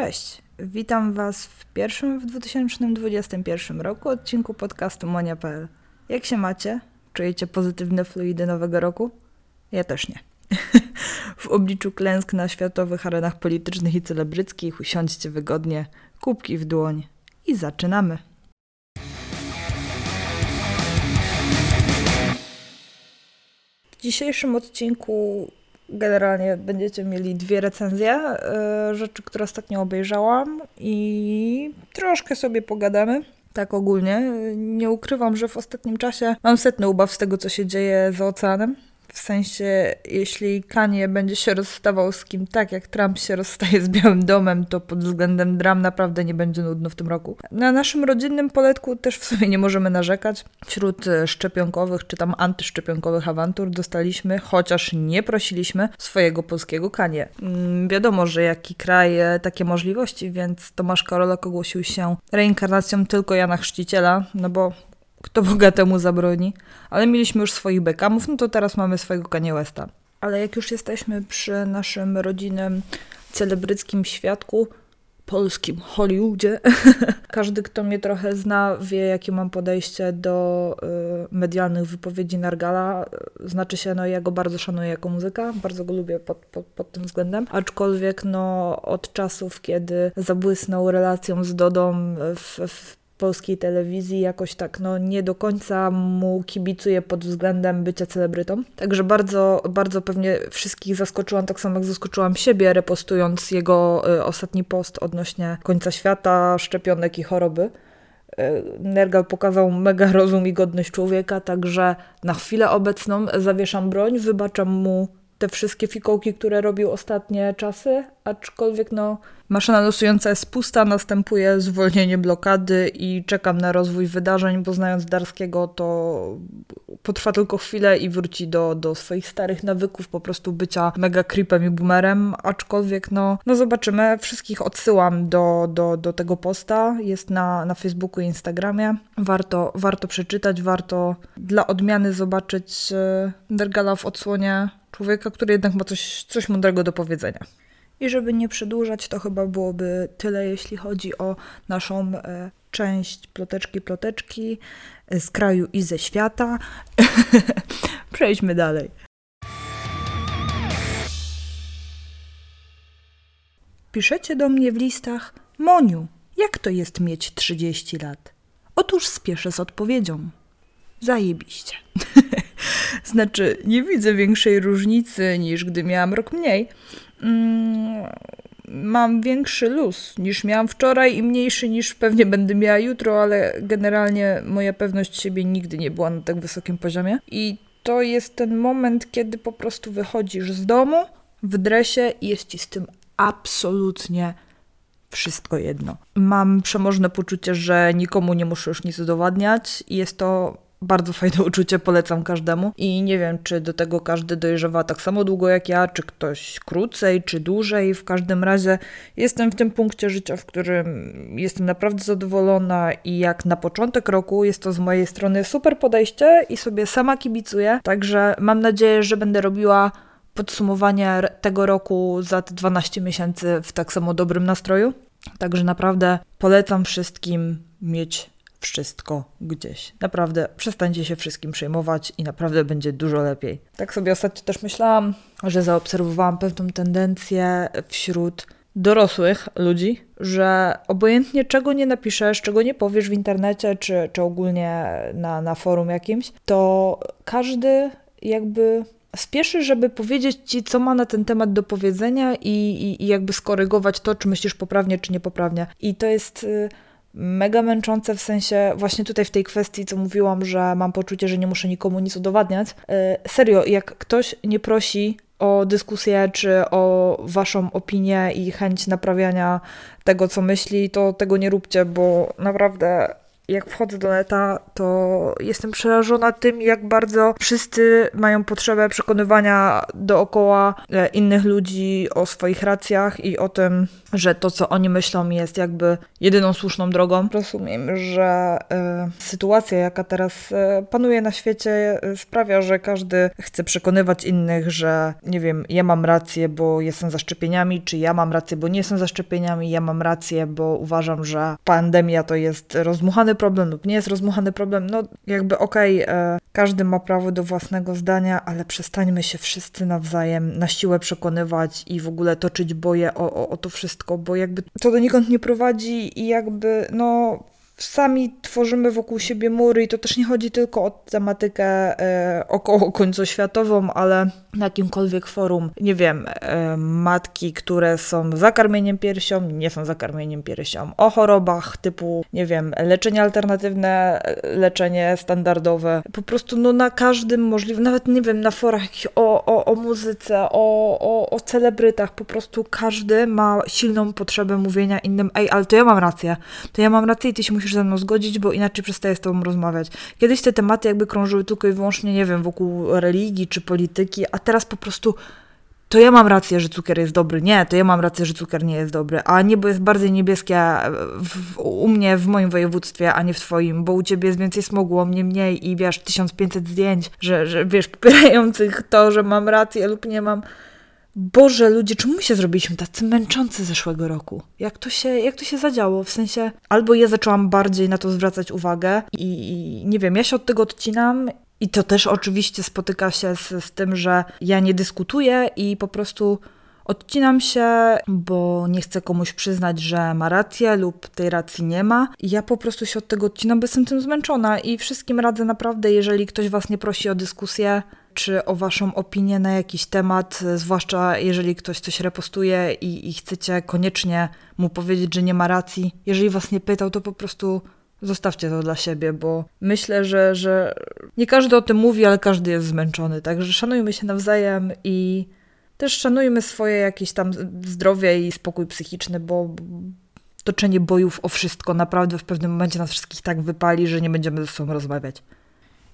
Cześć, witam Was w pierwszym w 2021 roku odcinku podcastu Monia.pl. Jak się macie? Czujecie pozytywne fluidy nowego roku? Ja też nie. w obliczu klęsk na światowych arenach politycznych i celebryckich usiądźcie wygodnie, kubki w dłoń i zaczynamy. W dzisiejszym odcinku generalnie będziecie mieli dwie recenzje e, rzeczy, które ostatnio obejrzałam i troszkę sobie pogadamy. Tak ogólnie. Nie ukrywam, że w ostatnim czasie mam setny ubaw z tego, co się dzieje za oceanem. W sensie, jeśli Kanye będzie się rozstawał z kim tak, jak Trump się rozstaje z Białym Domem, to pod względem dram naprawdę nie będzie nudno w tym roku. Na naszym rodzinnym poletku też w sumie nie możemy narzekać. Wśród e, szczepionkowych czy tam antyszczepionkowych awantur dostaliśmy, chociaż nie prosiliśmy, swojego polskiego Kanie. Mm, wiadomo, że jaki kraj takie możliwości, więc Tomasz Karolak ogłosił się reinkarnacją tylko Jana Chrzciciela, no bo kto Boga temu zabroni. Ale mieliśmy już swoich bekamów, no to teraz mamy swojego Kanye Westa. Ale jak już jesteśmy przy naszym rodzinnym, celebryckim świadku, polskim Hollywoodzie. Każdy, kto mnie trochę zna, wie, jakie mam podejście do y, medialnych wypowiedzi Nargala. Znaczy się, no ja go bardzo szanuję jako muzyka, bardzo go lubię pod, pod, pod tym względem. Aczkolwiek, no od czasów, kiedy zabłysnął relacją z Dodą w, w polskiej telewizji jakoś tak no, nie do końca mu kibicuje pod względem bycia celebrytą. Także bardzo, bardzo pewnie wszystkich zaskoczyłam, tak samo jak zaskoczyłam siebie, repostując jego y, ostatni post odnośnie końca świata, szczepionek i choroby. Y, Nergal pokazał mega rozum i godność człowieka, także na chwilę obecną zawieszam broń, wybaczam mu te wszystkie fikołki, które robił ostatnie czasy, aczkolwiek no Maszyna losująca jest pusta, następuje zwolnienie blokady i czekam na rozwój wydarzeń, bo znając Darskiego, to potrwa tylko chwilę i wróci do, do swoich starych nawyków, po prostu bycia mega creepem i boomerem, aczkolwiek no, no zobaczymy. Wszystkich odsyłam do, do, do tego posta, jest na, na Facebooku i Instagramie. Warto, warto przeczytać, warto dla odmiany zobaczyć e, Dergala w odsłonie człowieka, który jednak ma coś, coś mądrego do powiedzenia. I żeby nie przedłużać, to chyba byłoby tyle, jeśli chodzi o naszą e, część ploteczki, ploteczki e, z kraju i ze świata. Przejdźmy dalej. Piszecie do mnie w listach: Moniu, jak to jest mieć 30 lat? Otóż spieszę z odpowiedzią. Zajebiście. znaczy, nie widzę większej różnicy niż gdy miałam rok mniej. Mm, mam większy luz niż miałam wczoraj i mniejszy niż pewnie będę miała jutro, ale generalnie moja pewność siebie nigdy nie była na tak wysokim poziomie. I to jest ten moment, kiedy po prostu wychodzisz z domu w dresie i jest ci z tym absolutnie wszystko jedno. Mam przemożne poczucie, że nikomu nie muszę już nic udowadniać i jest to bardzo fajne uczucie, polecam każdemu. I nie wiem, czy do tego każdy dojrzewa tak samo długo jak ja, czy ktoś krócej, czy dłużej. W każdym razie jestem w tym punkcie życia, w którym jestem naprawdę zadowolona i jak na początek roku jest to z mojej strony super podejście i sobie sama kibicuję. Także mam nadzieję, że będę robiła podsumowanie tego roku za te 12 miesięcy w tak samo dobrym nastroju. Także naprawdę polecam wszystkim mieć wszystko gdzieś. Naprawdę przestańcie się wszystkim przejmować i naprawdę będzie dużo lepiej. Tak sobie ostatnio też myślałam, że zaobserwowałam pewną tendencję wśród dorosłych ludzi, że obojętnie czego nie napiszesz, czego nie powiesz w internecie, czy, czy ogólnie na, na forum jakimś, to każdy jakby spieszy, żeby powiedzieć ci, co ma na ten temat do powiedzenia i, i, i jakby skorygować to, czy myślisz poprawnie, czy niepoprawnie. I to jest y, mega męczące w sensie właśnie tutaj w tej kwestii, co mówiłam, że mam poczucie, że nie muszę nikomu nic udowadniać. E, serio, jak ktoś nie prosi o dyskusję czy o waszą opinię i chęć naprawiania tego, co myśli, to tego nie róbcie, bo naprawdę jak wchodzę do neta, to jestem przerażona tym, jak bardzo wszyscy mają potrzebę przekonywania dookoła e, innych ludzi o swoich racjach i o tym, że to, co oni myślą, jest jakby jedyną słuszną drogą. Rozumiem, że y, sytuacja, jaka teraz y, panuje na świecie, y, sprawia, że każdy chce przekonywać innych, że nie wiem, ja mam rację, bo jestem za szczepieniami, czy ja mam rację, bo nie jestem za szczepieniami, ja mam rację, bo uważam, że pandemia to jest rozmuchany problem lub nie jest rozmuchany problem. No, jakby okej, okay, każdy ma prawo do własnego zdania, ale przestańmy się wszyscy nawzajem na siłę przekonywać i w ogóle toczyć boje o, o, o to wszystko, bo jakby to donikąd nie prowadzi i jakby, no, sami tworzymy wokół siebie mury i to też nie chodzi tylko o tematykę e, około końcoświatową, ale na jakimkolwiek forum, nie wiem, e, matki, które są zakarmieniem piersią, nie są zakarmieniem piersią, o chorobach typu, nie wiem, leczenie alternatywne, leczenie standardowe, po prostu no na każdym możliwym, nawet nie wiem, na forach o, o, o muzyce, o, o, o celebrytach, po prostu każdy ma silną potrzebę mówienia innym, ej, ale to ja mam rację, to ja mam rację i ty się musisz musisz ze mną zgodzić, bo inaczej przestaję z tobą rozmawiać. Kiedyś te tematy jakby krążyły tylko i wyłącznie, nie wiem, wokół religii czy polityki, a teraz po prostu to ja mam rację, że cukier jest dobry. Nie, to ja mam rację, że cukier nie jest dobry. A niebo jest bardziej niebieskie w, u mnie, w moim województwie, a nie w twoim, bo u ciebie jest więcej smogu, u mnie mniej i wiesz, 1500 zdjęć, że, że wiesz, popierających to, że mam rację lub nie mam. Boże, ludzie, czemu my się zrobiliśmy tacy męczący zeszłego roku? Jak to się, jak to się zadziało? W sensie, albo ja zaczęłam bardziej na to zwracać uwagę i, i nie wiem, ja się od tego odcinam i to też oczywiście spotyka się z, z tym, że ja nie dyskutuję i po prostu odcinam się, bo nie chcę komuś przyznać, że ma rację lub tej racji nie ma. Ja po prostu się od tego odcinam, bo jestem tym zmęczona i wszystkim radzę naprawdę, jeżeli ktoś was nie prosi o dyskusję, czy o Waszą opinię na jakiś temat, zwłaszcza jeżeli ktoś coś repostuje i, i chcecie koniecznie mu powiedzieć, że nie ma racji. Jeżeli Was nie pytał, to po prostu zostawcie to dla siebie, bo myślę, że, że nie każdy o tym mówi, ale każdy jest zmęczony. Także szanujmy się nawzajem i też szanujmy swoje jakieś tam zdrowie i spokój psychiczny, bo toczenie bojów o wszystko naprawdę w pewnym momencie nas wszystkich tak wypali, że nie będziemy ze sobą rozmawiać.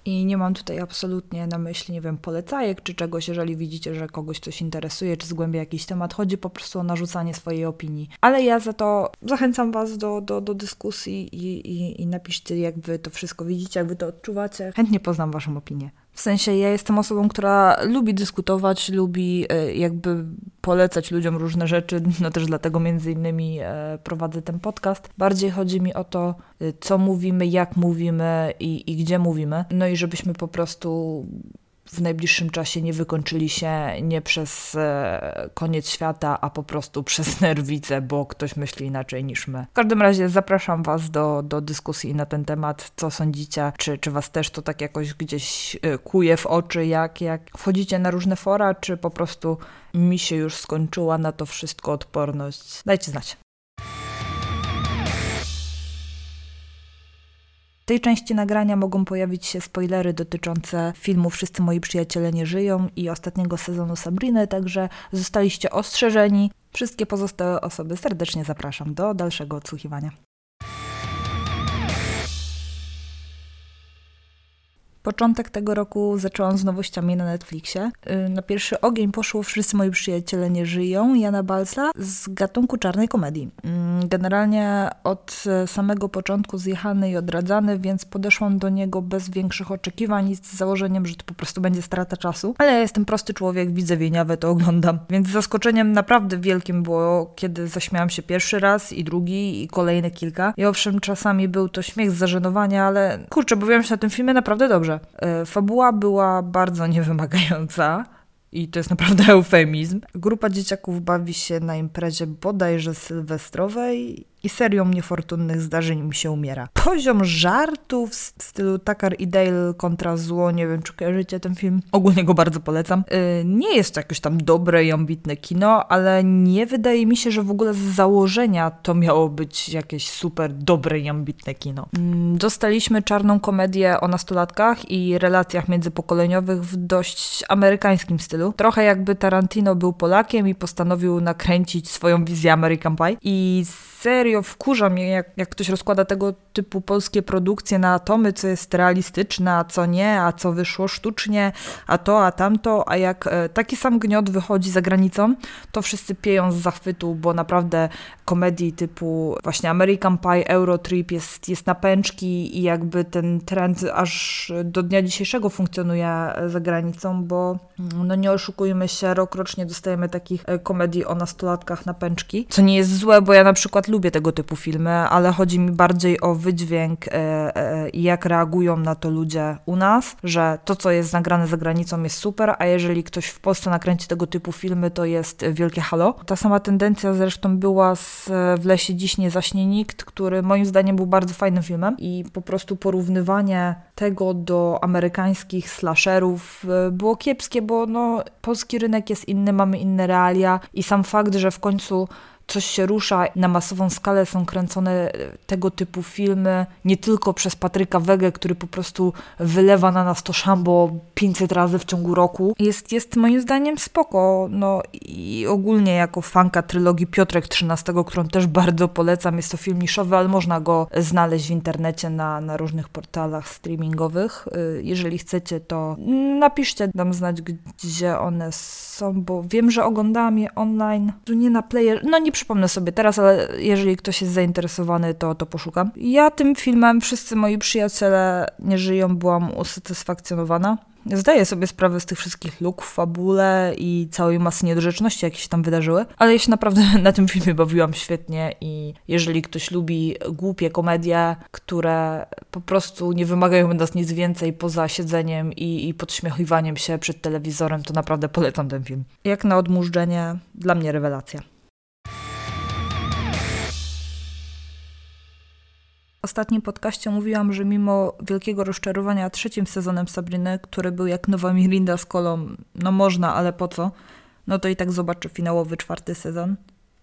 I nie mam tutaj absolutnie na myśli, nie wiem, polecajek czy czegoś, jeżeli widzicie, że kogoś coś interesuje, czy zgłębia jakiś temat. Chodzi po prostu o narzucanie swojej opinii. Ale ja za to zachęcam Was do, do, do dyskusji i, i, i napiszcie, jak Wy to wszystko widzicie, jak Wy to odczuwacie. Chętnie poznam Waszą opinię. W sensie ja jestem osobą, która lubi dyskutować, lubi e, jakby polecać ludziom różne rzeczy, no też dlatego między innymi e, prowadzę ten podcast. Bardziej chodzi mi o to, e, co mówimy, jak mówimy i, i gdzie mówimy. No i żebyśmy po prostu w najbliższym czasie nie wykończyli się nie przez e, koniec świata, a po prostu przez nerwice, bo ktoś myśli inaczej niż my. W każdym razie zapraszam Was do, do dyskusji na ten temat. Co sądzicie? Czy, czy Was też to tak jakoś gdzieś e, kuje w oczy, jak, jak wchodzicie na różne fora, czy po prostu mi się już skończyła na to wszystko odporność? Dajcie znać. W tej części nagrania mogą pojawić się spoilery dotyczące filmu Wszyscy moi przyjaciele nie żyją i ostatniego sezonu Sabriny, także zostaliście ostrzeżeni. Wszystkie pozostałe osoby serdecznie zapraszam do dalszego odsłuchiwania. Początek tego roku zaczęłam z nowościami na Netflixie. Y, na pierwszy ogień poszło Wszyscy moi przyjaciele nie żyją Jana Balsa z gatunku czarnej komedii. Mm, generalnie od samego początku zjechany i odradzany, więc podeszłam do niego bez większych oczekiwań z założeniem, że to po prostu będzie strata czasu. Ale ja jestem prosty człowiek, widzę wieniawę, to oglądam. Więc zaskoczeniem naprawdę wielkim było, kiedy zaśmiałam się pierwszy raz i drugi i kolejne kilka. I owszem, czasami był to śmiech z zażenowania, ale kurczę, bawiłam się na tym filmie naprawdę dobrze. E, fabuła była bardzo niewymagająca. I to jest naprawdę eufemizm. Grupa dzieciaków bawi się na imprezie bodajże sylwestrowej i serią niefortunnych zdarzeń mi się umiera. Poziom żartów w stylu Tucker i Dale kontra zło, nie wiem czy kojarzycie ten film, ogólnie go bardzo polecam. Yy, nie jest to jakieś tam dobre i ambitne kino, ale nie wydaje mi się, że w ogóle z założenia to miało być jakieś super dobre i ambitne kino. Yy, dostaliśmy czarną komedię o nastolatkach i relacjach międzypokoleniowych w dość amerykańskim stylu. Trochę jakby Tarantino był Polakiem i postanowił nakręcić swoją wizję American Pie i serio wkurza mnie, jak, jak ktoś rozkłada tego typu polskie produkcje na atomy, co jest realistyczne, a co nie, a co wyszło sztucznie, a to, a tamto, a jak e, taki sam gniot wychodzi za granicą, to wszyscy pieją z zachwytu, bo naprawdę komedii typu właśnie American Pie, Eurotrip jest, jest na pęczki i jakby ten trend aż do dnia dzisiejszego funkcjonuje za granicą, bo no nie oszukujmy się, rok rocznie dostajemy takich e, komedii o nastolatkach na pęczki, co nie jest złe, bo ja na przykład lubię tego typu filmy, ale chodzi mi bardziej o wydźwięk e, e, i jak reagują na to ludzie u nas, że to, co jest nagrane za granicą jest super, a jeżeli ktoś w Polsce nakręci tego typu filmy, to jest wielkie halo. Ta sama tendencja zresztą była z W lesie dziś nie zaśnie nikt, który moim zdaniem był bardzo fajnym filmem i po prostu porównywanie tego do amerykańskich slasherów było kiepskie, bo no, polski rynek jest inny, mamy inne realia i sam fakt, że w końcu coś się rusza, na masową skalę są kręcone tego typu filmy, nie tylko przez Patryka Wegę, który po prostu wylewa na nas to szambo 500 razy w ciągu roku. Jest, jest moim zdaniem spoko, no i ogólnie jako fanka trylogii Piotrek XIII, którą też bardzo polecam, jest to film niszowy, ale można go znaleźć w internecie na, na różnych portalach streamingowych. Y, jeżeli chcecie, to napiszcie, dam znać, gdzie one są, bo wiem, że oglądałam je online, tu nie na player, no nie przypomnę sobie teraz, ale jeżeli ktoś jest zainteresowany, to, to poszukam. Ja tym filmem, wszyscy moi przyjaciele nie żyją, byłam usatysfakcjonowana. Zdaję sobie sprawę z tych wszystkich luk w fabule i całej masy niedorzeczności, jakie się tam wydarzyły, ale ja się naprawdę na tym filmie bawiłam świetnie i jeżeli ktoś lubi głupie komedie, które po prostu nie wymagają od nas nic więcej poza siedzeniem i, i podśmiechiwaniem się przed telewizorem, to naprawdę polecam ten film. Jak na odmurzenie, dla mnie rewelacja. Ostatnim podcaście mówiłam, że mimo wielkiego rozczarowania trzecim sezonem Sabriny, który był jak nowa Mirinda z kolą, no można, ale po co, no to i tak zobaczę finałowy czwarty sezon.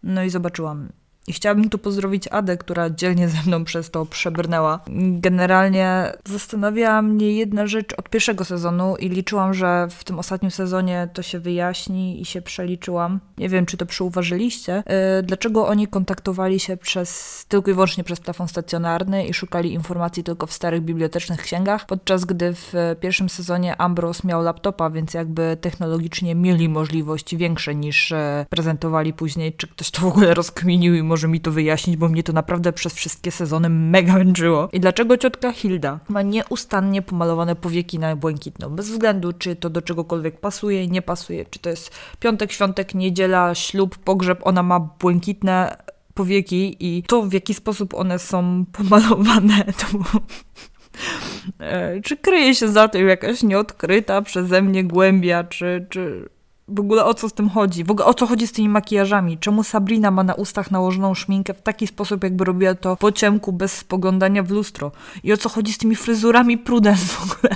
No i zobaczyłam. I chciałabym tu pozdrowić Adę, która dzielnie ze mną przez to przebrnęła. Generalnie zastanawiała mnie jedna rzecz od pierwszego sezonu i liczyłam, że w tym ostatnim sezonie to się wyjaśni i się przeliczyłam. Nie wiem, czy to przyuważyliście. Yy, dlaczego oni kontaktowali się przez, tylko i wyłącznie przez telefon stacjonarny i szukali informacji tylko w starych bibliotecznych księgach, podczas gdy w pierwszym sezonie Ambrose miał laptopa, więc jakby technologicznie mieli możliwości większe niż e, prezentowali później. Czy ktoś to w ogóle rozkminił i może mi to wyjaśnić, bo mnie to naprawdę przez wszystkie sezony mega męczyło. I dlaczego ciotka Hilda ma nieustannie pomalowane powieki na błękitno, bez względu czy to do czegokolwiek pasuje, nie pasuje, czy to jest piątek, świątek, niedziela, ślub, pogrzeb, ona ma błękitne powieki i to w jaki sposób one są pomalowane, to e, czy kryje się za tym jakaś nieodkryta przeze mnie głębia, czy, czy w ogóle o co z tym chodzi? W ogóle o co chodzi z tymi makijażami? Czemu Sabrina ma na ustach nałożoną szminkę w taki sposób, jakby robiła to po ciemku, bez spoglądania w lustro? I o co chodzi z tymi fryzurami Prudence w ogóle?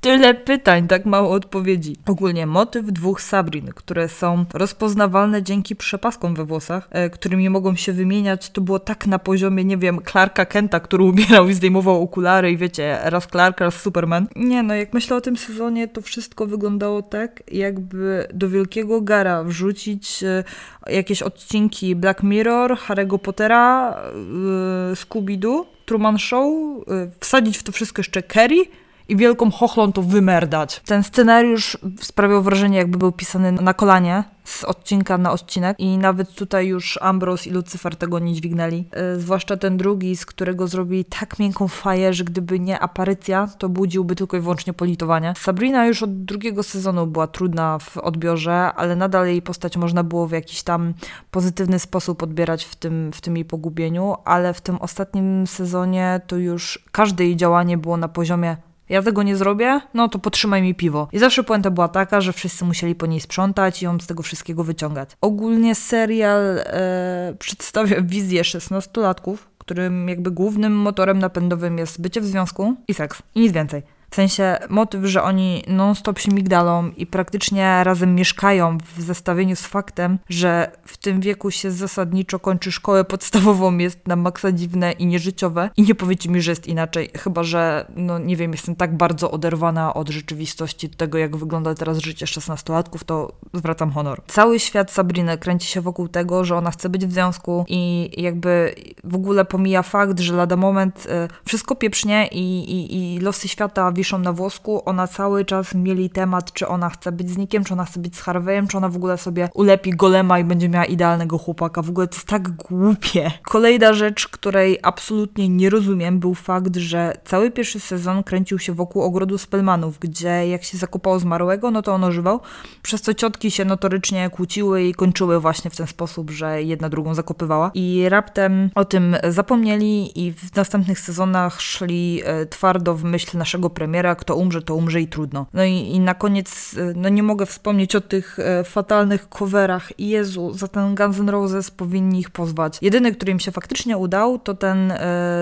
Tyle pytań, tak mało odpowiedzi. Ogólnie motyw dwóch Sabrin, które są rozpoznawalne dzięki przepaskom we włosach, e, którymi mogą się wymieniać, to było tak na poziomie, nie wiem, Clarka Kenta, który ubierał i zdejmował okulary i wiecie, raz Clark, raz Superman. Nie no, jak myślę o tym sezonie, to wszystko wyglądało tak, jakby do wielkiego gara wrzucić e, jakieś odcinki Black Mirror, Harry'ego Pottera, e, Scooby-Doo, Truman Show, e, wsadzić w to wszystko jeszcze Kerry, i wielką chochlą to wymerdać. Ten scenariusz sprawiał wrażenie, jakby był pisany na kolanie z odcinka na odcinek i nawet tutaj już Ambrose i Lucyfer tego nie dźwignęli. Yy, zwłaszcza ten drugi, z którego zrobili tak miękką faję, że gdyby nie aparycja, to budziłby tylko i wyłącznie politowanie. Sabrina już od drugiego sezonu była trudna w odbiorze, ale nadal jej postać można było w jakiś tam pozytywny sposób odbierać w tym, w tym jej pogubieniu, ale w tym ostatnim sezonie to już każde jej działanie było na poziomie ja tego nie zrobię, no to potrzymaj mi piwo. I zawsze puenta była taka, że wszyscy musieli po niej sprzątać i ją z tego wszystkiego wyciągać. Ogólnie serial e, przedstawia wizję 16-latków, którym jakby głównym motorem napędowym jest bycie w związku i seks. I nic więcej. W sensie motyw, że oni non-stop się migdalą i praktycznie razem mieszkają w zestawieniu z faktem, że w tym wieku się zasadniczo kończy szkołę podstawową, jest na maksa dziwne i nieżyciowe. I nie powiecie mi, że jest inaczej, chyba że, no nie wiem, jestem tak bardzo oderwana od rzeczywistości tego, jak wygląda teraz życie szesnastolatków, to zwracam honor. Cały świat Sabriny kręci się wokół tego, że ona chce być w związku i jakby w ogóle pomija fakt, że lada moment y, wszystko pieprznie i, i, i losy świata wiszą na włosku. Ona cały czas mieli temat, czy ona chce być z Nikiem, czy ona chce być z Harveyem, czy ona w ogóle sobie ulepi golema i będzie miała idealnego chłopaka. W ogóle to jest tak głupie. Kolejna rzecz, której absolutnie nie rozumiem, był fakt, że cały pierwszy sezon kręcił się wokół ogrodu Spellmanów, gdzie jak się zakopało zmarłego, no to on ożywał, przez co ciotki się notorycznie kłóciły i kończyły właśnie w ten sposób, że jedna drugą zakopywała. I raptem o tym zapomnieli i w następnych sezonach szli e, twardo w myśl naszego premiera, kto umrze, to umrze i trudno. No i, i na koniec, e, no nie mogę wspomnieć o tych e, fatalnych coverach. Jezu, za ten Guns N' Roses powinni ich pozwać. Jedyny, który im się faktycznie udał, to ten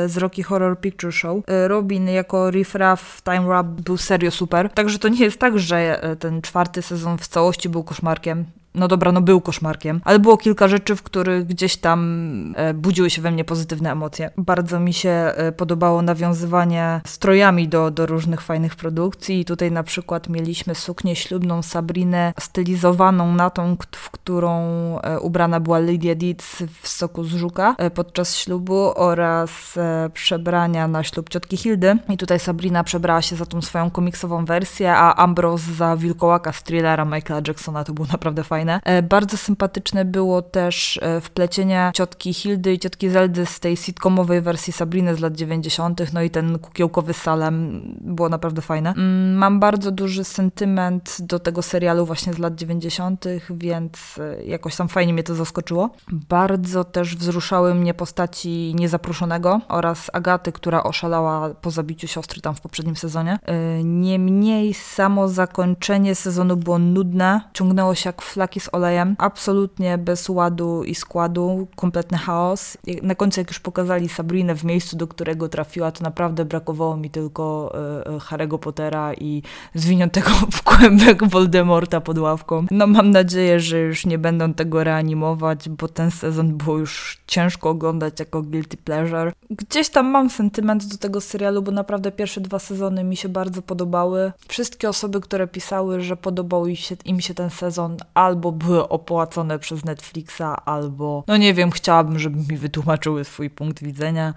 z Rocky Horror Picture Show. Robin jako Riff Raff Time Rap był serio super. Także to nie jest tak, że ten czwarty sezon w całości był koszmarkiem no dobra, no był koszmarkiem, ale było kilka rzeczy, w których gdzieś tam e, budziły się we mnie pozytywne emocje. Bardzo mi się e, podobało nawiązywanie strojami do, do różnych fajnych produkcji. Tutaj na przykład mieliśmy suknię ślubną Sabrinę stylizowaną na tą, w którą e, ubrana była Lydia Dietz w soku z żuka podczas ślubu oraz przebrania na ślub ciotki Hildy. I tutaj Sabrina przebrała się za tą swoją komiksową wersję, a Ambrose za wilkołaka z thrillera Michaela Jacksona. To było naprawdę fajne fajne. E, bardzo sympatyczne było też e, wplecienie ciotki Hildy i ciotki Zeldy z tej sitcomowej wersji Sabriny z lat 90., no i ten kukiełkowy Salem było naprawdę fajne. Mm, mam bardzo duży sentyment do tego serialu właśnie z lat 90., więc e, jakoś tam fajnie mnie to zaskoczyło. Bardzo też wzruszały mnie postaci Niezaproszonego oraz Agaty, która oszalała po zabiciu siostry tam w poprzednim sezonie. Niemniej samo zakończenie sezonu było nudne, ciągnęło się jak flaki z olejem, absolutnie bez ładu i składu, kompletny chaos. Na końcu jak już pokazali Sabrinę w miejscu, do którego trafiła, to naprawdę brakowało mi tylko e, Harry'ego Pottera i zwiniętego w kłębek Voldemorta pod ławką. No mam nadzieję, że już nie będą tego reanimować, bo ten sezon było już ciężko oglądać jako guilty pleasure. Gdzieś tam mam sentyment do tego serialu, bo naprawdę pierwsze dwa sezony mi się bardzo podobały. Wszystkie osoby, które pisały, że podobał im się ten sezon, albo albo były opłacone przez Netflixa, albo, no nie wiem, chciałabym, żeby mi wytłumaczyły swój punkt widzenia.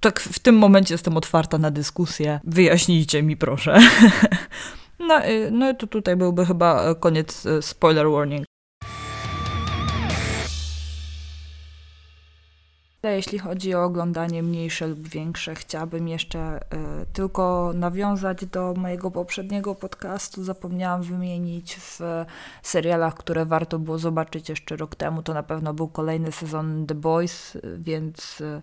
Tak w tym momencie jestem otwarta na dyskusję. Wyjaśnijcie mi, proszę. no, no to tutaj byłby chyba koniec y, spoiler warning. Jeśli chodzi o oglądanie mniejsze lub większe, chciałabym jeszcze y, tylko nawiązać do mojego poprzedniego podcastu. Zapomniałam wymienić w serialach, które warto było zobaczyć jeszcze rok temu. To na pewno był kolejny sezon The Boys, więc y,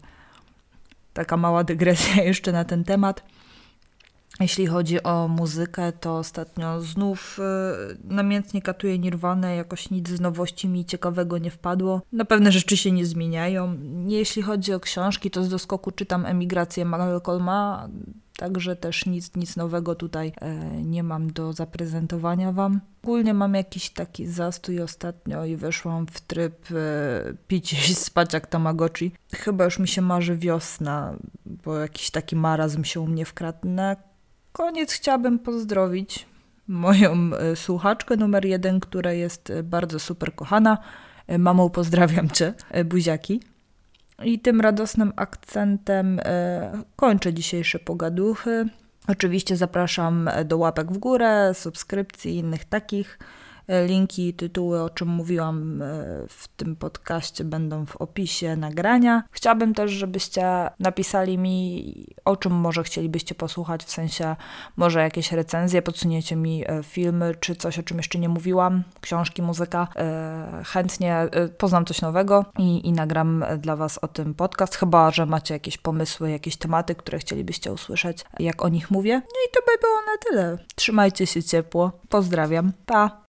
taka mała dygresja jeszcze na ten temat. Jeśli chodzi o muzykę, to ostatnio znów y, namiętnie katuję Nirwanę, jakoś nic z nowości mi ciekawego nie wpadło. Na pewne rzeczy się nie zmieniają. Jeśli chodzi o książki, to z doskoku czytam Emigrację Malcolma, także też nic, nic nowego tutaj y, nie mam do zaprezentowania Wam. Ogólnie mam jakiś taki zastój ostatnio i weszłam w tryb y, pić i spać jak Tamagotchi. Chyba już mi się marzy wiosna, bo jakiś taki marazm się u mnie wkradł na koniec chciałabym pozdrowić moją e, słuchaczkę numer jeden, która jest e, bardzo super kochana. E, Mamo, pozdrawiam cię, buziaki. I tym radosnym akcentem kończę dzisiejsze pogaduchy. Oczywiście zapraszam do łapek w górę, subskrypcji i innych takich. Linki, tytuły, o czym mówiłam e, w tym podcaście, będą w opisie nagrania. Chciałabym też, żebyście napisali mi, o czym może chcielibyście posłuchać, w sensie może jakieś recenzje, podsuniecie mi e, filmy, czy coś, o czym jeszcze nie mówiłam, książki, muzyka. E, chętnie poznam coś nowego i, i nagram dla Was o tym podcast, chyba że macie jakieś pomysły, jakieś tematy, które chcielibyście usłyszeć, jak o nich mówię. No i to by było na tyle. Trzymajcie się ciepło. Pozdrawiam. Pa!